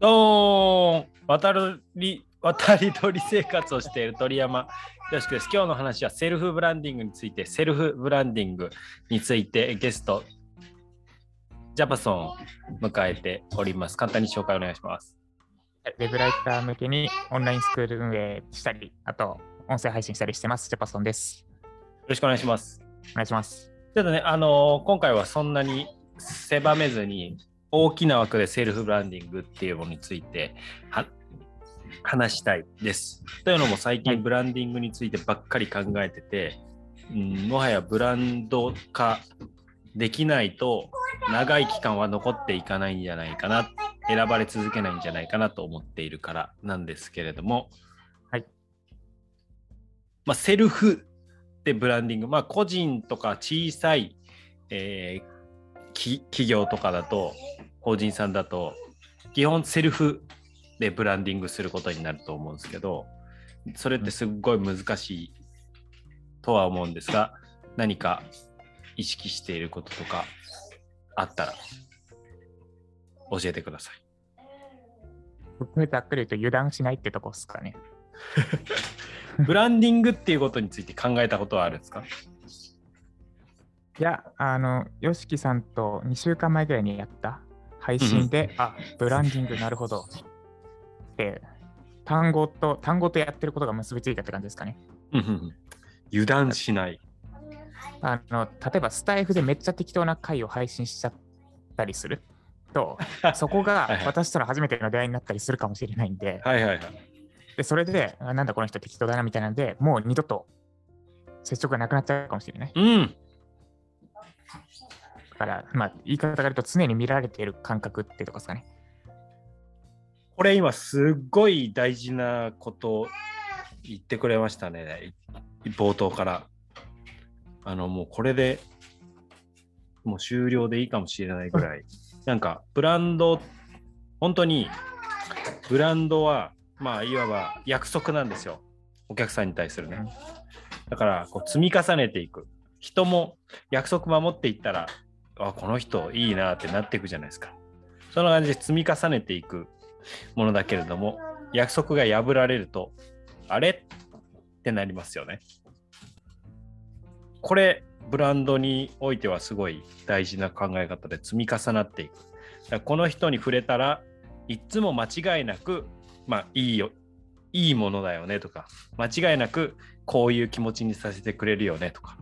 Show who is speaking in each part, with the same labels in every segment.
Speaker 1: どーん渡り渡り鳥生活をしている鳥山よしくです。今日の話はセルフブランディングについて、セルフブランディングについてゲスト、ジャパソンを迎えております。簡単に紹介お願いします。
Speaker 2: ウェブライター向けにオンラインスクール運営したり、あと音声配信したりしてます。ジャパソンです。
Speaker 1: よろしくお願いします。
Speaker 2: お願いします。
Speaker 1: ちょっとね、あのー今回はそんなに狭めずに、大きな枠でセルフブランディングっていうものについては話したいです。というのも最
Speaker 2: はい
Speaker 1: 近ブランディングについてばっかり考えてて、うん、もはやブランド化できないと長い期間は残っていかないんじゃないかな、選ばれ続けないんじゃないかなと思っているからなんですけれども、
Speaker 2: はい。
Speaker 1: まあ、セルフでブランディング、まあ、個人とか小さい、えーき企業とかだと、法人さんだと、基本セルフでブランディングすることになると思うんですけど、それってすっごい難しいとは思うんですが、何か意識していることとかあったら教えてください。
Speaker 2: 僕ざっくり言うと油断しないってとこですかね。
Speaker 1: ブランディングっていうことについて考えたことはあるんですか？
Speaker 2: いや、あの、ヨシキさんと2週間前ぐらいにやった配信で、あ、ブランディングなるほど。で、単語と、単語とやってることが結びついたって感じですかね。
Speaker 1: うんうんうん油断しない。
Speaker 2: あの、例えばスタイフでめっちゃ適当な回を配信しちゃったりすると、そこが私との初めての出会いになったりするかもしれないんで、
Speaker 1: はいはいはい。
Speaker 2: で、それで、あなんだこの人適当だなみたいなんで、もう二度と接触がなくなっちゃうかもしれない。
Speaker 1: うん。
Speaker 2: だから、まあ、言い方が言うと常に見られている感覚ってとこですかね。
Speaker 1: これ今すっごい大事なことを言ってくれましたね。い冒頭から。あのもうこれでもう終了でいいかもしれないぐらい。なんかブランド、本当にブランドはまあいわば約束なんですよ。お客さんに対するね。だからこう積み重ねていく。人も約束守っていったら、あ、この人いいなってなっていくじゃないですか。そんな感じで積み重ねていくものだけれども、約束が破られると、あれってなりますよね。これ、ブランドにおいてはすごい大事な考え方で積み重なっていく。だからこの人に触れたらいつも間違いなく、まあいいよ、いいものだよねとか、間違いなくこういう気持ちにさせてくれるよねとか。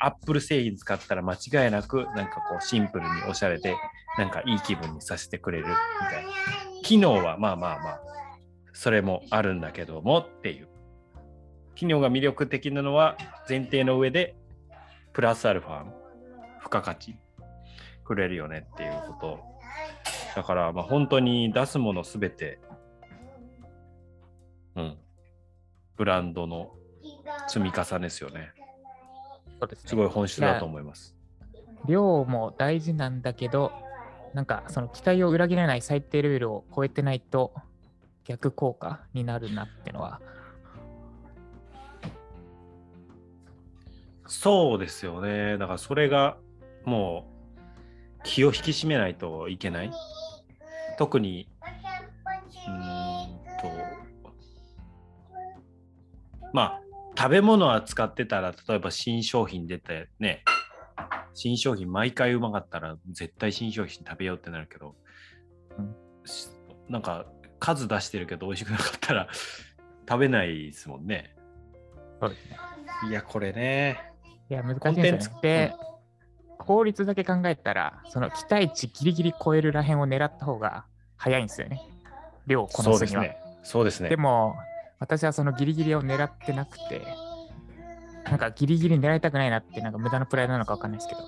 Speaker 1: アップル製品使ったら間違いなくなんかこうシンプルにおしゃれでなんかいい気分にさせてくれるみたいな。機能はまあまあまあ、それもあるんだけどもっていう。機能が魅力的なのは前提の上で、プラスアルファ付加価値くれるよねっていうこと。だからまあ本当に出すものすべて、うん、ブランドの積み重ねですよね。
Speaker 2: そうですね
Speaker 1: すごい本質だと思います。
Speaker 2: 量も大事なんだけど、なんかその期待を裏切らない最低レベルを超えてないと逆効果になるなってのは、
Speaker 1: そうですよね。だからそれがもう気を引き締めないといけない。特に、うーんと、まあ、食べ物は使ってたら、例えば新商品出てね、新商品毎回うまかったら絶対新商品食べようってなるけど、
Speaker 2: うん
Speaker 1: しなんか数出してるけど美味しくなかったら食べないですもんね。
Speaker 2: そうですね。
Speaker 1: いや、これね。
Speaker 2: いや、難しいですよね。で、効率だけ考えたら、その期待値ギリギリ超えるらへんを狙った方が早いんですよね。量をこなすには。
Speaker 1: そうですね。そうですね。
Speaker 2: でも、私はそのギリギリを狙ってなくて、なんかギリギリ狙いたくないなって、なんか無駄なプライドなのかわかんないですけど。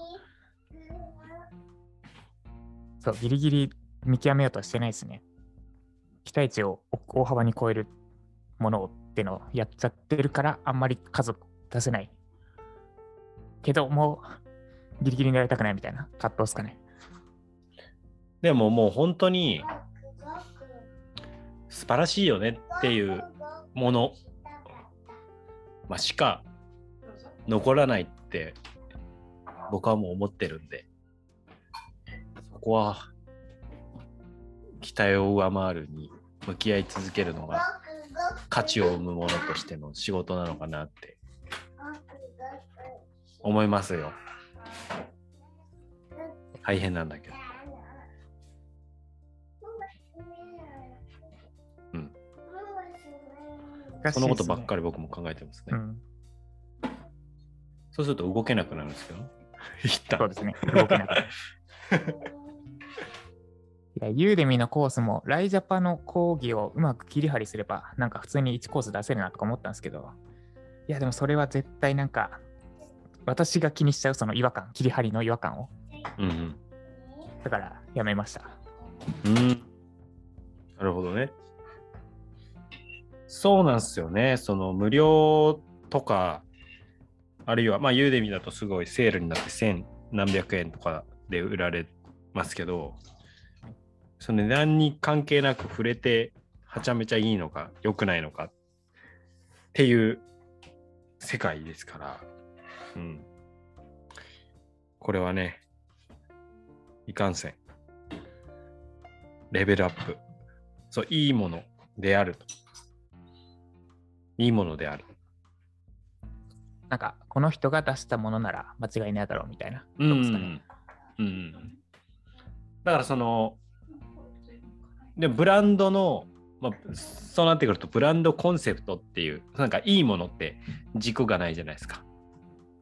Speaker 2: そう、ギリギリ見極めようとはしてないですね。期待値を大幅に超えるものをってのをやっちゃってるから、あんまり数出せない。けど、もうギリギリ狙いたくないみたいな葛藤ですかね。
Speaker 1: でももう本当に素晴らしいよねっていうもの、まあ、しか残らないって僕はもう思ってるんでそこは期待を上回るに向き合い続けるのが価値を生むものとしての仕事なのかなって思いますよ。大変なんだけど。そのことばっかり僕も考えてますね。
Speaker 2: うん、
Speaker 1: そうすると動けなくなるんですけど、一旦
Speaker 2: そうですね。動けなくなる いや、ユーデミのコースも、ライジャパの講義をうまく切り張りすれば、なんか普通に1コース出せるなとか思ったんですけど、いや、でもそれは絶対なんか、私が気にしちゃうその違和感、切り張りの違和感を。
Speaker 1: うんうん。
Speaker 2: だから、やめました。
Speaker 1: うん。なるほどね。そうなんですよね。その無料とか、あるいは、まあ、ユーデミだとすごいセールになって千何百円とかで売られますけど、その値段に関係なく触れて、はちゃめちゃいいのか、良くないのかっていう世界ですから、うん。これはね、いかんせん。レベルアップ。そう、いいものであると。いいものである。
Speaker 2: なんか、この人が出したものなら間違いないだろうみたいな。
Speaker 1: うん
Speaker 2: どう
Speaker 1: ん。だからその、でブランドの、まあ、そうなってくると、ブランドコンセプトっていう、なんかいいものって軸がないじゃないですか。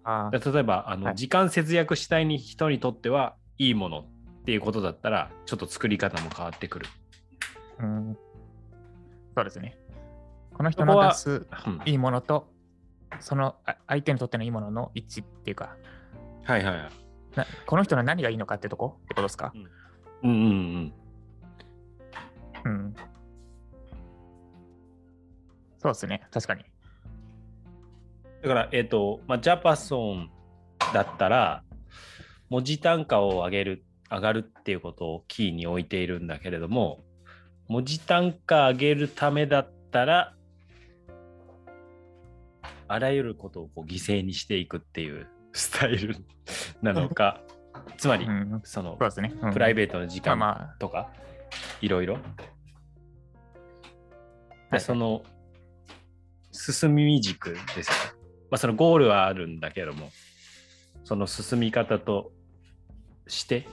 Speaker 2: あ
Speaker 1: で例えば、あの、
Speaker 2: はい
Speaker 1: 時間節約したい人にとってはいいものっていうことだったら、ちょっと作り方も変わってくる。
Speaker 2: あ、うん。そうですね。この人の出す
Speaker 1: うん
Speaker 2: いいものと、そのあ相手にとってのいいものの一致っていうか、
Speaker 1: はいはいはい。
Speaker 2: なこの人の何がいいのかってとこ？ってことですか？
Speaker 1: うんうんうん。
Speaker 2: うん。そうですね。確かに。
Speaker 1: だから、えっ、と、まあ、ジャパソンだったら、文字単価を上げる、上がるっていうことをキーに置いているんだけれども、文字単価上げるためだったら、あらゆることをこう犠牲にしていくっていうスタイル なのか、つまり
Speaker 2: う、ん。
Speaker 1: その
Speaker 2: ね。うん
Speaker 1: プライベートの時間
Speaker 2: まあまあ、
Speaker 1: とか、いろいろ。
Speaker 2: はい
Speaker 1: でその進み軸ですよね。まあそのゴールはあるんだけども、その進み方として、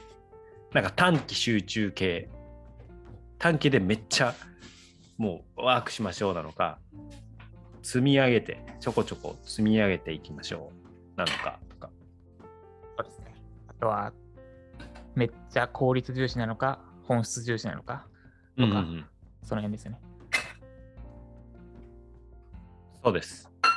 Speaker 1: なんか短期集中系、短期でめっちゃもうワークしましょうなのか、積み上げて、ちょこちょこ積み上げていきましょうなのかとか。
Speaker 2: そうですね。あとは、めっちゃ効率重視なのか、本質重視なのか、とか
Speaker 1: うんうんうん
Speaker 2: その辺ですね。
Speaker 1: そうです。
Speaker 2: だ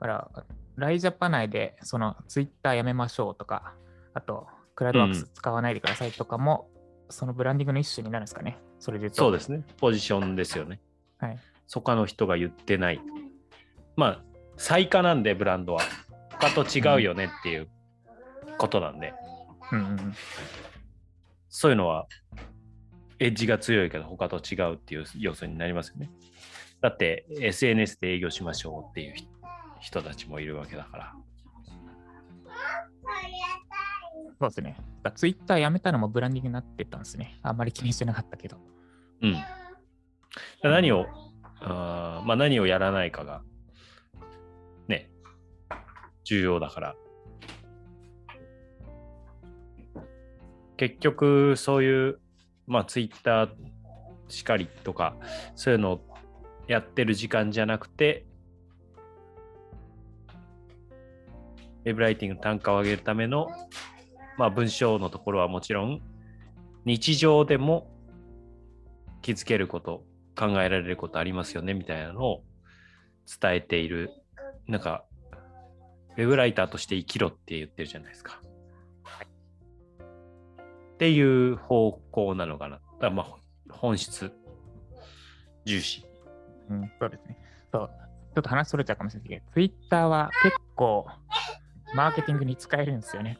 Speaker 2: から、ライジャパ内で、そのツイッターやめましょうとか、あと、クラウドワークス使わないでくださいとかも、そのブランディングの一種になるんですかね。それで言うと。
Speaker 1: そうですね。ポジションですよね。
Speaker 2: はい。
Speaker 1: 他の人が言ってない。まあ、最下なんで、ブランドは。他と違うよねっていうことなんで、
Speaker 2: うんうんうん。
Speaker 1: そういうのは、エッジが強いけど、他と違うっていう要素になりますよね。だって、SNS で営業しましょうっていう人人たちもいるわけだから。
Speaker 2: そうですね。ツイッターやめたのもブランディングになってたんですね。あんまり気にしてなかったけど。
Speaker 1: うん。何を、あまあ、何をやらないかが、ね、重要だから。結局、そういう、まあ、ツイッターしかりとか、そういうのをやってる時間じゃなくて、ウェブライティング単価を上げるための、まあ、文章のところはもちろん、日常でも気づけること、考えられることありますよねみたいなのを伝えている、なんか、ウェブライターとして生きろって言ってるじゃないですか。っていう方向なのかな。だまあ、本質重視。
Speaker 2: うん、そうですね。そう。ちょっと話それちゃうかもしれないけど、ツイッターは結構、マーケティングに使えるんですよね。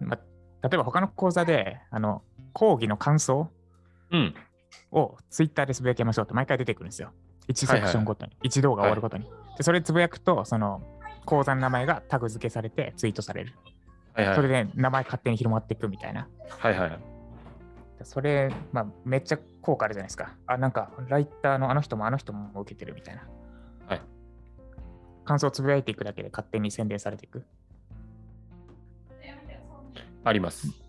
Speaker 2: ま例えば他の講座で、あの、講義の感想
Speaker 1: うん。
Speaker 2: をツイッターでつぶやきましょうって毎回出てくるんですよ。1セクションごとに、1動画終わるごとに。で、それつぶやくと、その、講座の名前がタグ付けされてツイートされる。
Speaker 1: はいはい。
Speaker 2: それで名前勝手に広まっていくみたいな。
Speaker 1: はいはいはい。
Speaker 2: それ、まあ、めっちゃ効果あるじゃないですか。あ、なんか、ライターのあの人もあの人も受けてるみたいな。
Speaker 1: はい。
Speaker 2: 感想をつぶやいていくだけで勝手に宣伝されていく。
Speaker 1: あります。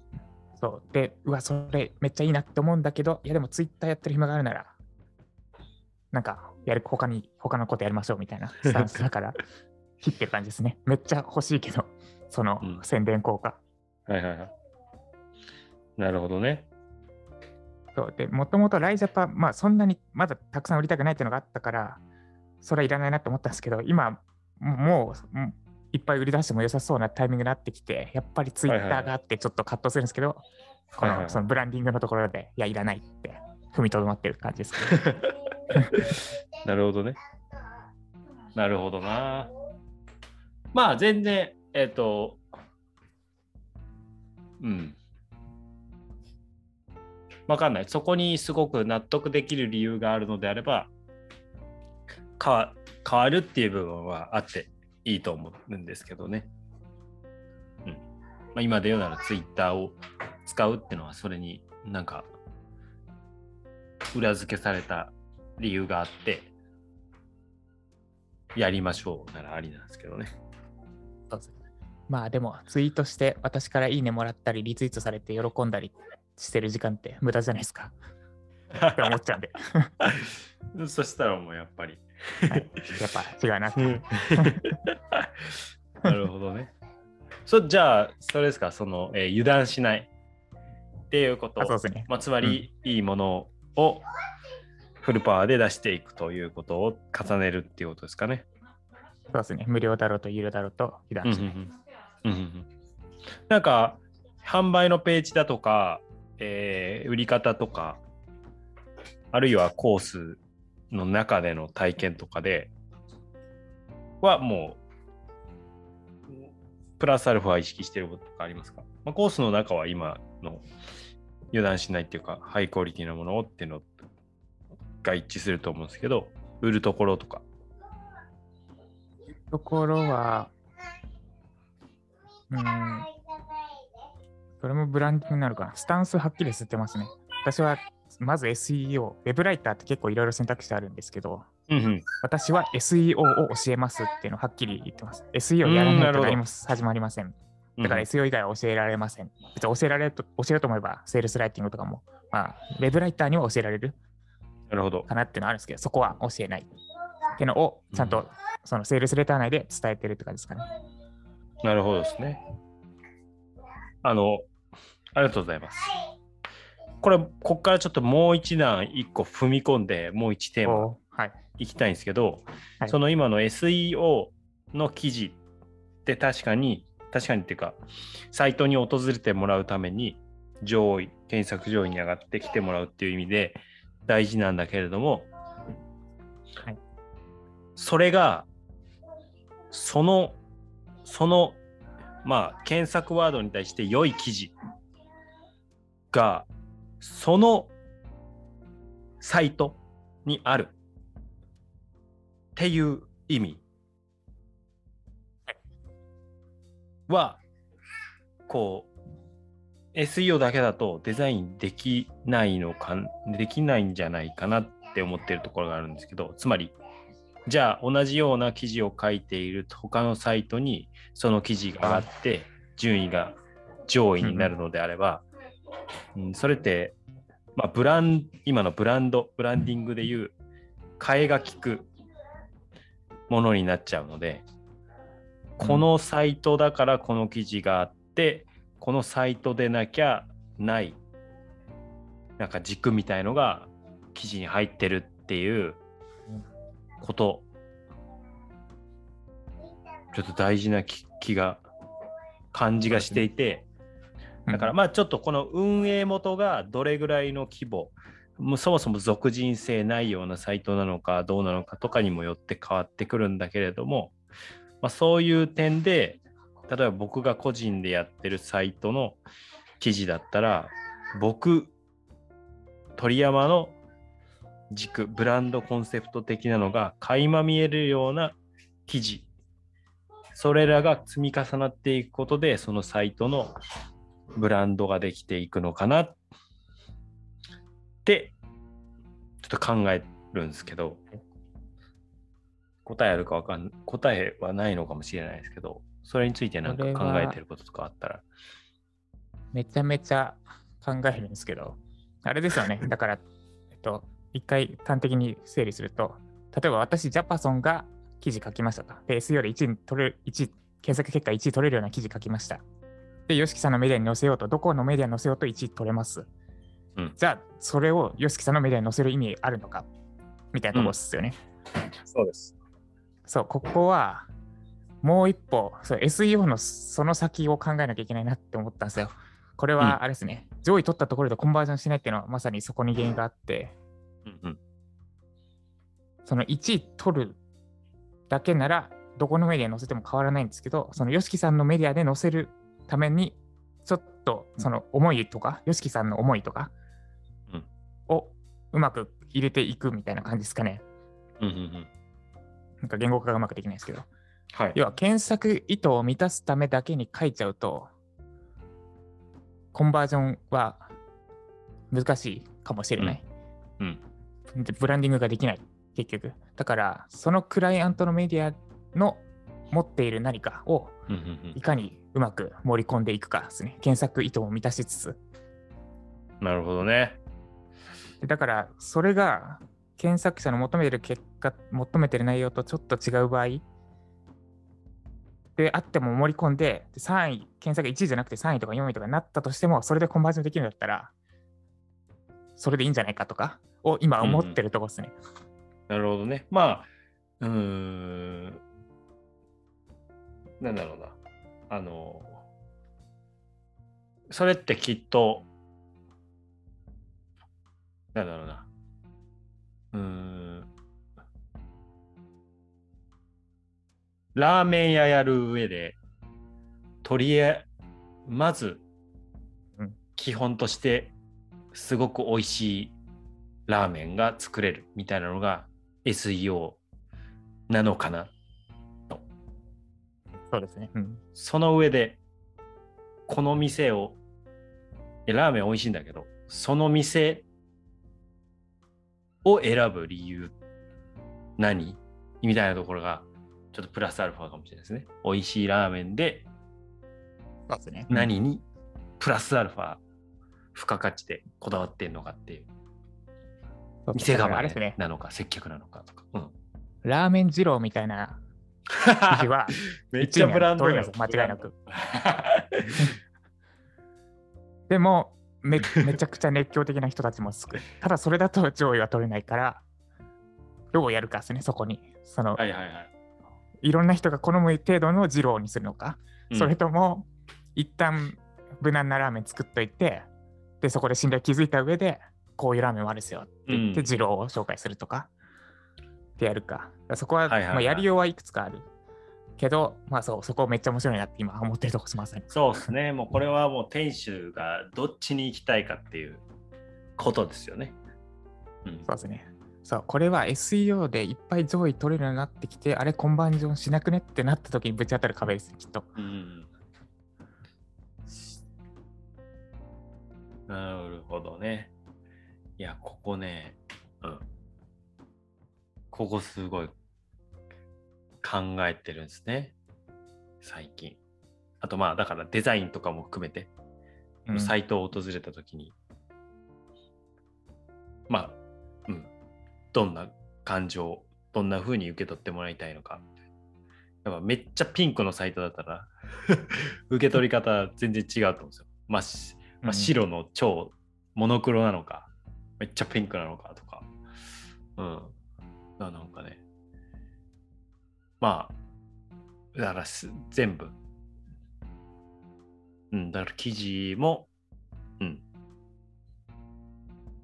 Speaker 2: そう。で、うわ、それめっちゃいいなって思うんだけど、いや、でもツイッターやってる暇があるなら、なんか、やる、他に、他のことやりましょうみたいなスタンスだから、切ってる感じですね。めっちゃ欲しいけど、その
Speaker 1: うん
Speaker 2: 宣伝効果。
Speaker 1: はいはいはい。なるほどね。
Speaker 2: そうで、もともとライジャパ、まあそんなにまだたくさん売りたくないっていうのがあったから、それはいらないなって思ったんですけど、今、もううんいっぱい売り出しても良さそうなタイミングになってきて、やっぱりツイッターがあってちょっと葛藤するんですけど、このそのブランディングのところで、いや、いらないって踏みとどまってる感じですけど。
Speaker 1: なるほどね。なるほどな。まあ全然、えっ、と、うん。わかんない。そこにすごく納得できる理由があるのであれば、変わるっていう部分はあっていいと思うんですけどね。うん。まあ、今で言うならツイッターを使うっていうのはそれになんか裏付けされた理由があって、やりましょうならありなんですけどね。
Speaker 2: まあでも、ツイートして私からいいねもらったり、リツイートされて喜んだりしてる時間って無駄じゃないですか。って思っちゃうんで、
Speaker 1: そしたらもうやっぱり。
Speaker 2: はい、やっぱ違うなって。
Speaker 1: なるほどね。そじゃあ、それですか、その、えー油断しないっていうこと
Speaker 2: あ、そうですね。
Speaker 1: まあ、つまり、いいものをフルパワーで出していくということを重ねるっていうことですかね。
Speaker 2: そうですね。無料だろうと有料だろうと油断しない。
Speaker 1: うんうんうんうんうんなんか販売のページだとか、えー売り方とかあるいはコースの中での体験とかではもうプラスアルファ意識してることとかありますか、まあ、コースの中は今の油断しないっていうかハイクオリティなものをっていうのが一致すると思うんですけど売るところとか
Speaker 2: ところは、うん、それもブランディングになるかな。スタンスはっきり捨てますね。私はまず SEO、ウェブライターって結構いろいろ選択肢あるんですけど、
Speaker 1: うんうん
Speaker 2: 私は SEO を教えますっていうのをはっきり言ってます。SEO やら
Speaker 1: うんな
Speaker 2: いと何も始まりません。だから SEO 以外は教えられません。別に教えられると、教えると思えば、セールスライティングとかも、まあ、ウェブライターには教えられる
Speaker 1: なるほど
Speaker 2: かなっていうのはあるんですけど、そこは教えない。っていうのを、ちゃんと、そのセールスレター内で伝えてるって感じですかね。
Speaker 1: なるほどですね。あの、ありがとうございます。これ、ここからちょっともう一段一個踏み込んで、もう一テーマ
Speaker 2: おはい。
Speaker 1: いきたいんですけど、
Speaker 2: はい。
Speaker 1: その今の SEO の記事って確かに、確かにっていうか、サイトに訪れてもらうために上位、検索上位に上がってきてもらうっていう意味で大事なんだけれども、
Speaker 2: はい。
Speaker 1: それが、その、その、まあ、検索ワードに対して良い記事が、そのサイトにあるっていう意味。は、こう、SEO だけだとデザインできないのか、できないんじゃないかなって思ってるところがあるんですけど、つまり、じゃあ同じような記事を書いている他のサイトにその記事が上がって順位が上位になるのであれば、うん、それって、まあ、ブラン今のブランド、ブランディングでいう替えが利くものになっちゃうので、このサイトだからこの記事があって、このサイトでなきゃない、なんか軸みたいのが記事に入ってるっていうこと、ちょっと大事な気気が、感じがしていて、だからまあちょっとこの運営元がどれぐらいの規模、もうそもそも属人性ないようなサイトなのかどうなのかとかにもよって変わってくるんだけれども、まあ、そういう点で例えば僕が個人でやってるサイトの記事だったら僕鳥山の軸ブランドコンセプト的なのが垣間見えるような記事。それらが積み重なっていくことでそのサイトのブランドができていくのかなって、ちょっと考えるんですけど、答えあるかわかん答えはないのかもしれないですけど、それについてなんか考えてることとかあったら。
Speaker 2: めちゃめちゃ考えるんですけど、あれですよね。だから、えっと、一回端的に整理すると、例えば私、ジャパソンが記事書きましたと。で、SEO で1位取れる、1位、検索結果1位取れるような記事書きました。で、YOSHIKI さんのメディアに載せようと、どこのメディアに載せようと1位取れます。
Speaker 1: うん
Speaker 2: じゃあ、それを YOSHIKI さんのメディアに載せる意味あるのかみたいなところですよね。
Speaker 1: そうです。
Speaker 2: そう、ここは、もう一歩、そう SEO のその先を考えなきゃいけないなって思ったんですよ。これ
Speaker 1: うん
Speaker 2: は、あれですね、上位取ったところでコンバージョンしないっていうのはまさにそこに原因があって、
Speaker 1: うんうん。
Speaker 2: その1位取るだけなら、どこのメディアに載せても変わらないんですけど、その YOSHIKI さんのメディアで載せるために、ちょっとその思いとか、YOSHIKI さんの思いとか
Speaker 1: う
Speaker 2: まく入れていくみたいな感じですかね。
Speaker 1: うんうんうん。
Speaker 2: なんか言語化がうまくできないですけど。
Speaker 1: はい。
Speaker 2: 要は検索意図を満たすためだけに書いちゃうと、コンバージョンは難しいかもしれない。
Speaker 1: うん。
Speaker 2: でブランディングができない、結局。だから、そのクライアントのメディアの持っている何かを
Speaker 1: うんうん
Speaker 2: いかにうまく盛り込んでいくかですね。検索意図を満たしつつ。
Speaker 1: うん。なるほどね。
Speaker 2: でだから、それが検索者の求めてる結果、求めてる内容とちょっと違う場合であっても盛り込んで、で3位、検索1位じゃなくて3位とか4位とかになったとしても、それでコンバージョンできるんだったら、それでいいんじゃないかとかを今思ってるとこですね。
Speaker 1: なるほどね。まあ、うーん。なんだろうな。あの、それってきっと、なんだろうな。うーん。ラーメン屋やる上で、とりあえまず
Speaker 2: うん、
Speaker 1: 基本として、すごく美味しいラーメンが作れるみたいなのが SEO なのかな。
Speaker 2: そうですね。うん。
Speaker 1: その上で、この店を、ラーメン美味しいんだけど、その店を選ぶ理由、何？みたいなところが、ちょっとプラスアルファかもしれないですね。美味しいラーメンで。何にプラスアルファ、付加価値でこだわってんのかっていう、店構え。なのか、接客なのかとか。うん、
Speaker 2: ラーメン二郎みたいな 記事は
Speaker 1: めっちゃブランド
Speaker 2: 1位には取れないです間違いなく。でもめ、めちゃくちゃ熱狂的な人たちも少ない。ただそれだと上位は取れないから、どうやるかですね、そこに。その、
Speaker 1: はいはいはい。
Speaker 2: いろんな人が好む程度の二郎にするのか、
Speaker 1: うん
Speaker 2: それとも、一旦無難なラーメン作っといて、で、そこで信頼築いた上で、こういうラーメンもあるんですよって言って、
Speaker 1: うん
Speaker 2: 二郎を紹介するとか、ってやるか。そこは、まあ、やりようはいくつかある。けど、まあそう、そこめっちゃ面白いなって今思ってるとこしますね。
Speaker 1: そうですね。もうこれはもう店主がどっちに行きたいかっていうことですよね。うん
Speaker 2: そうですね。そう、これは SEO でいっぱい上位取れるようになってきて、あれコンバージョンしなくねってなった時にぶち当たる壁ですね、きっと。
Speaker 1: うんなるほどね。いや、ここね、うん。ここすごい考えてるんですね。最近。あとまあ、だからデザインとかも含めて、
Speaker 2: うん
Speaker 1: サイトを訪れたときに、まあ、うん、どんな感情、どんな風に受け取ってもらいたいのか。やっぱめっちゃピンクのサイトだったら、受け取り方全然違うと思うんですよ。まあ、しまあ、白の超モノクロなのか、めっちゃピンクなのかとか。うん。ななんかね。まあ、だからす全部。うん、だから記事も、うん。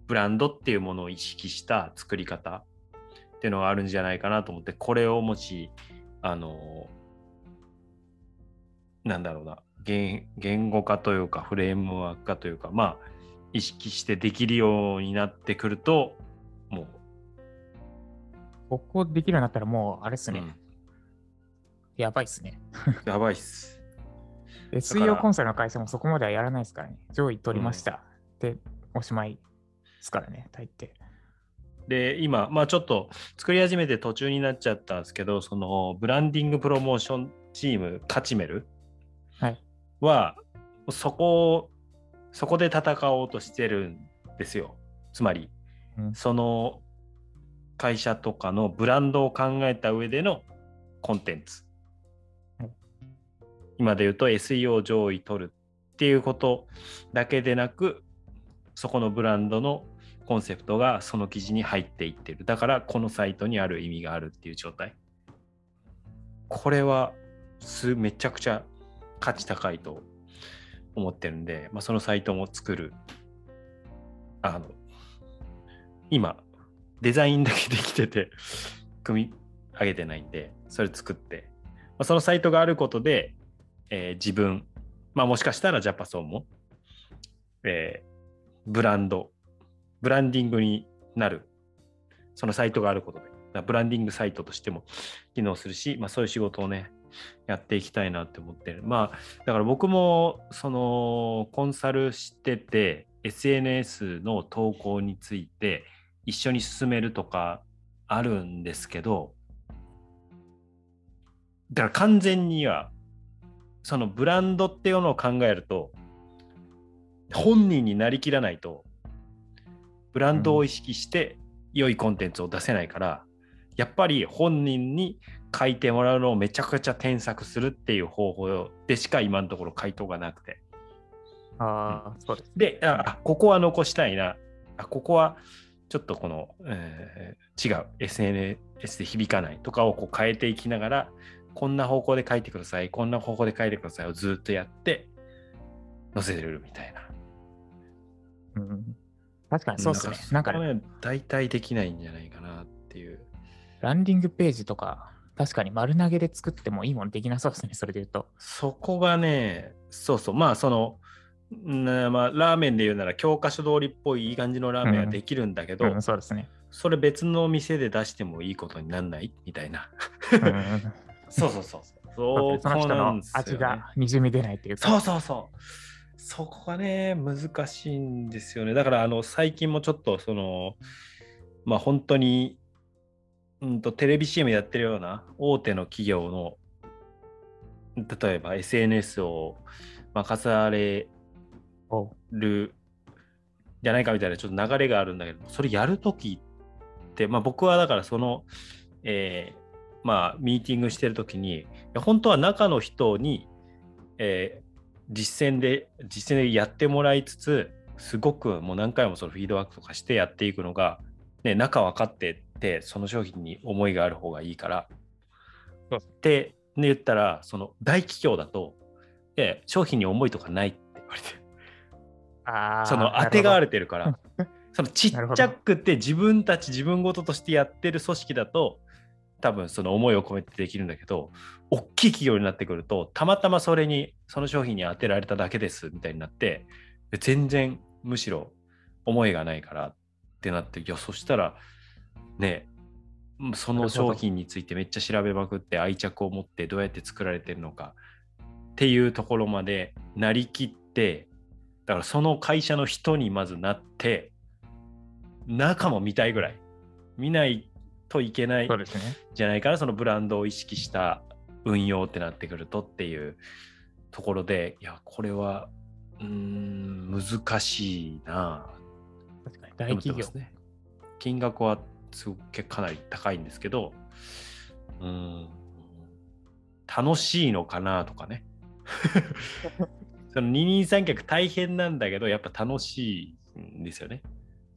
Speaker 1: ブランドっていうものを意識した作り方っていうのがあるんじゃないかなと思って、これをもし、あの、なんだろうな、言言語化というか、フレームワーク化というか、まあ、意識してできるようになってくると、もう、
Speaker 2: ここできるようになったらもう、あれっすね、
Speaker 1: うん
Speaker 2: やばいっすね。
Speaker 1: やばいっす。
Speaker 2: SEO コンサルの会社もそこまではやらないですからね。上位取りました。で、おしまい。ですからね、大抵。
Speaker 1: で、今、まあちょっと作り始めて途中になっちゃったんですけど、そのブランディングプロモーションチーム、カチメル
Speaker 2: はい。
Speaker 1: は、そこを、そこで戦おうとしてるんですよ。つまり、
Speaker 2: うん
Speaker 1: その会社とかのブランドを考えた上でのコンテンツ
Speaker 2: はい。
Speaker 1: 今で言うと SEO 上位取るっていうことだけでなく、そこのブランドのコンセプトがその記事に入っていってる。だからこのサイトにある意味があるっていう状態。これはすめちゃくちゃ価値高いと思ってるんで、まあ、そのサイトも作る。あの、今、デザインだけできてて、組み上げてないんで、それ作って、まあ、そのサイトがあることで、えー自分、まあもしかしたらジャパソンも、えーブランド、ブランディングになる、そのサイトがあることで、ブランディングサイトとしても機能するし、まあそういう仕事をね、やっていきたいなって思ってる。まあ、だから僕も、その、コンサルしてて、SNS の投稿について一緒に進めるとかあるんですけど、だから完全には、そのブランドっていうのを考えると、本人になりきらないと、ブランドを意識して良いコンテンツを出せないから、やっぱり本人に書いてもらうのをめちゃくちゃ添削するっていう方法でしか今のところ回答がなくて。
Speaker 2: ああ、そうです。
Speaker 1: で、あ、あここは残したいな。あ、ここはちょっとこの、えー違う SNS で響かないとかをこう変えていきながら、こんな方向で書いてください、こんな方向で書いてくださいをずっとやって載せてるみたいな。
Speaker 2: うん、確かにそうですね。なんかね、
Speaker 1: そこね、代替できないんじゃないかなっていう。
Speaker 2: ランディングページとか、確かに丸投げで作ってもいいものできなそうですね、それで言うと。
Speaker 1: そこがね、そうそう、まあその、んまあ、ラーメンで言うなら教科書通りっぽいいい感じのラーメンはできるんだけど、
Speaker 2: うん、そうですね。
Speaker 1: それ別の店で出してもいいことになんないみたいな。そうそうそう。
Speaker 2: そう
Speaker 1: そ
Speaker 2: の人の味がにじみ出ないっていうか。
Speaker 1: そうそうそう。そこがね、難しいんですよね。だから、あの、最近もちょっと、その、まあ、本当に、うんと、テレビ CM やってるような大手の企業の、例えば SNS を任されるじゃないかみたいなちょっと流れがあるんだけど、それやるときって、まあ、僕はだからその、えーまあ、ミーティングしてるときに、本当は中の人に、えー実践で、実践でやってもらいつつ、すごくもう何回もそのフィードバックとかしてやっていくのが、ね、中分かってって、その商品に思いがある方がいいから。って言ったら、その大企業だと、いや商品に思いとかないって言われて。
Speaker 2: あー
Speaker 1: その当てがわれてるから、そのちっちゃくて自分たち自分事としてやってる組織だと、多分その思いを込めてできるんだけど、大きい企業になってくると、たまたまそれに、その商品に当てられただけですみたいになって、全然むしろ思いがないからってなって、いや、そしたら、ね、その商品についてめっちゃ調べまくって愛着を持ってどうやって作られてるのかっていうところまでなりきってだからその会社の人にまずなって中も見たいぐらい。見ないといけない。じゃないかなそのブランドを意識した運用ってなってくるとっていうところでいやこれはうーん難しいな。
Speaker 2: 確かに。
Speaker 1: ぁ
Speaker 2: 大企業。
Speaker 1: ね。金額はすごくかなり高いんですけどうーん楽しいのかなとかね。その二人三脚大変なんだけどやっぱ楽しいんですよね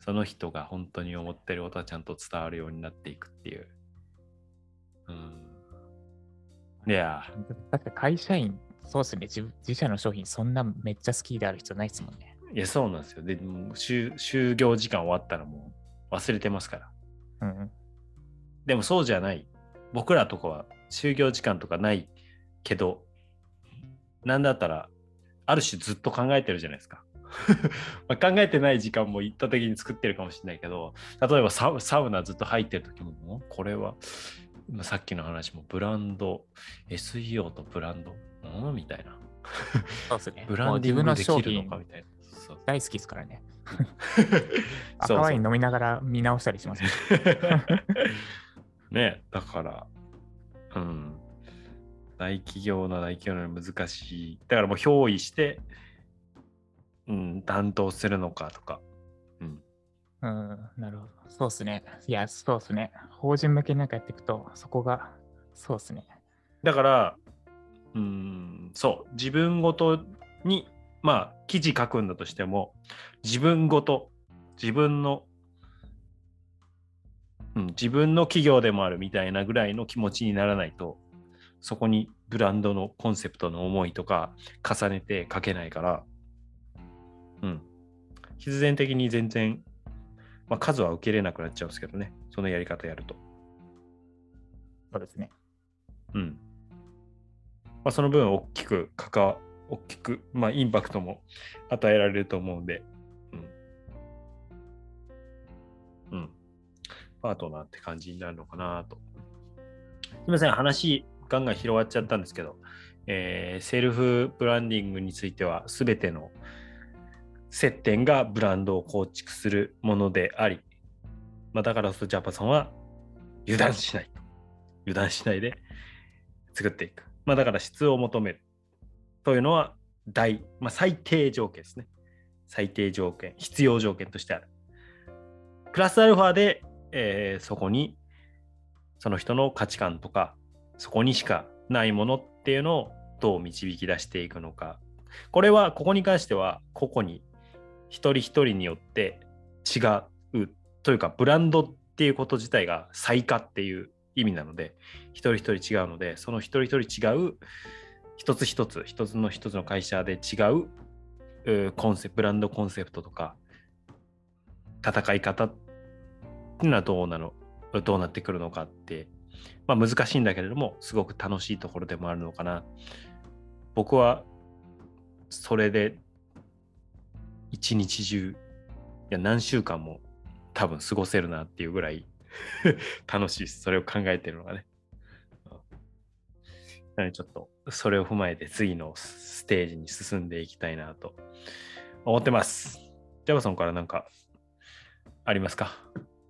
Speaker 1: その人が本当に思ってることはちゃんと伝わるようになっていくっていううんいや
Speaker 2: だって会社員、そうですね自。自社の商品、そんなめっちゃ好きである必要ないですもんね。
Speaker 1: いやそうなんですよでもう就就業時間終わったらもう忘れてますから
Speaker 2: うんうん。
Speaker 1: でもそうじゃない。僕らとかは就業時間とかないけど、なんだったら、ある種ずっと考えてるじゃないですか。まあ考えてない時間も一方的に作ってるかもしれないけど、例えばサウサウナずっと入ってる時も、んこれは、まあさっきの話もブランド、SEO とブランド、うんみたいな。
Speaker 2: そうですね。
Speaker 1: ブランディングできるのかみたいな。
Speaker 2: 大好きですからね。赤ワイン飲みながら見直したりしますね。
Speaker 1: ねだから、うん。大企業の大企業の難しい。だからもう憑依して、うん、担当するのかとか。うん。
Speaker 2: うん、なるほど。そうですね。いや、そうですね。法人向けになんかやっていくと、そこが、そうですね。
Speaker 1: だから、うん、そう、自分ごとに、まあ、記事書くんだとしても、自分ごと、自分の、うん、自分の企業でもあるみたいなぐらいの気持ちにならないと、そこにブランドのコンセプトの思いとか重ねて書けないから、うん、必然的に全然、まあ、数は受けれなくなっちゃうんですけどね、そのやり方やると。
Speaker 2: そうですね。
Speaker 1: うん。まあ、その分大きく関わ、大きく、まあ、インパクトも与えられると思うんで、うん。うん。パートナーって感じになるのかなと。すみません、話ガンガン広がっちゃったんですけど、えーセルフブランディングについては、すべての接点がブランドを構築するものであり、まあ、だからこそジャパソンは油断しない。油断しないで作っていく。まあだから質を求めるというのは大、まあ、最低条件ですね。最低条件、必要条件としてある。プラスアルファで、えーそこにその人の価値観とか、そこにしかないものっていうのをどう導き出していくのか。これは、ここに関しては、個々に一人一人によって違うというか、ブランドっていうこと自体が最下っていう意味なので、一人一人違うので、その一人一人違う、一つ一つ、一つの一つの会社で違うコンセプ、ブランドコンセプトとか、戦い方っていうのはどうなの、どうなってくるのかって、まあ難しいんだけれども、すごく楽しいところでもあるのかな。僕は、それで、一日中、いや、何週間も多分過ごせるなっていうぐらい 楽しいです。それを考えてるのがね。うんなのでちょっとそれを踏まえて次のステージに進んでいきたいなと思ってます。ジャバソンからなんかありますか？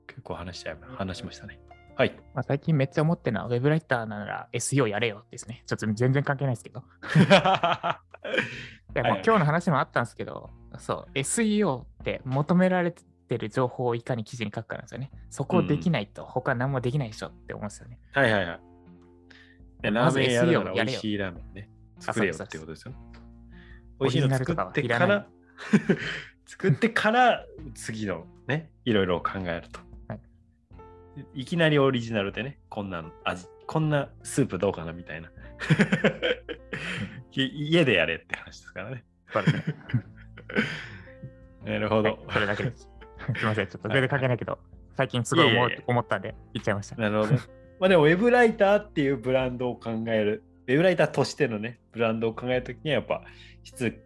Speaker 1: 結構話しちゃい話しましたね。はい。
Speaker 2: まあ、最近めっちゃ思ってるのは、ウェブライターなら SEO やれよですね。ちょっと全然関係ないですけど。いやもう
Speaker 1: はい
Speaker 2: 今日の話もあったんですけど、そう、SEO って求められてる情報をいかに記事に書くかなんですよね。そこをできないと他何もできないでしょって思うんですよね。
Speaker 1: はいはいはい。でラーメンやるなら美味しいラーメンね。
Speaker 2: あ
Speaker 1: 作れよってことですよ美味しいの作って
Speaker 2: い
Speaker 1: からら、作ってから次のね、いろいろ考えると。
Speaker 2: はい
Speaker 1: いきなりオリジナルでね、こんなの味、こんなスープどうかなみたいな。い家でやれって話ですからね。なるほど。
Speaker 2: はい、それだけです。すみません、ちょっと全然関係ないけど、最近すごい思ったんで言っちゃいました。
Speaker 1: なるほど。まあでも、ウェブライターっていうブランドを考える、ウェブライターとしてのね、ブランドを考えるときには、やっぱ質、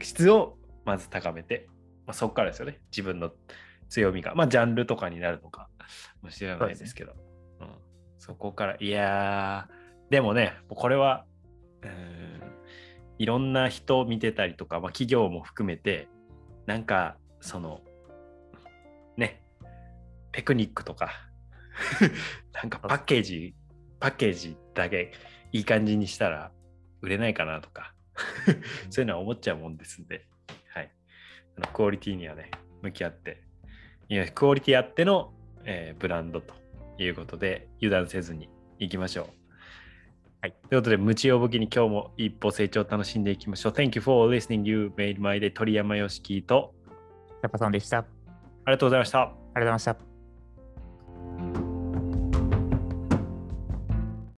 Speaker 1: 質をまず高めて、まあ、そこからですよね、自分の強みが。まあ、ジャンルとかになるのかもしれないですけど、そ,、うん、そこから、いやー、でもね、これは、うーん、いろんな人を見てたりとか、まあ、企業も含めて、なんか、その、ね、テクニックとか、なんかパッケージ、パッケージだけいい感じにしたら売れないかなとか、そういうのは思っちゃうもんですんで、はい。あのクオリティにはね、向き合って、いやクオリティあっての、えーブランドということで、油断せずにいきましょう。
Speaker 2: はい。
Speaker 1: ということで、無知を武器に今日も一歩成長を楽しんでいきましょう。Thank you for listening. You made my day. 鳥山よしきと、
Speaker 2: ジャパソンでした。あり
Speaker 1: ありがとうございました。
Speaker 2: がとうございました。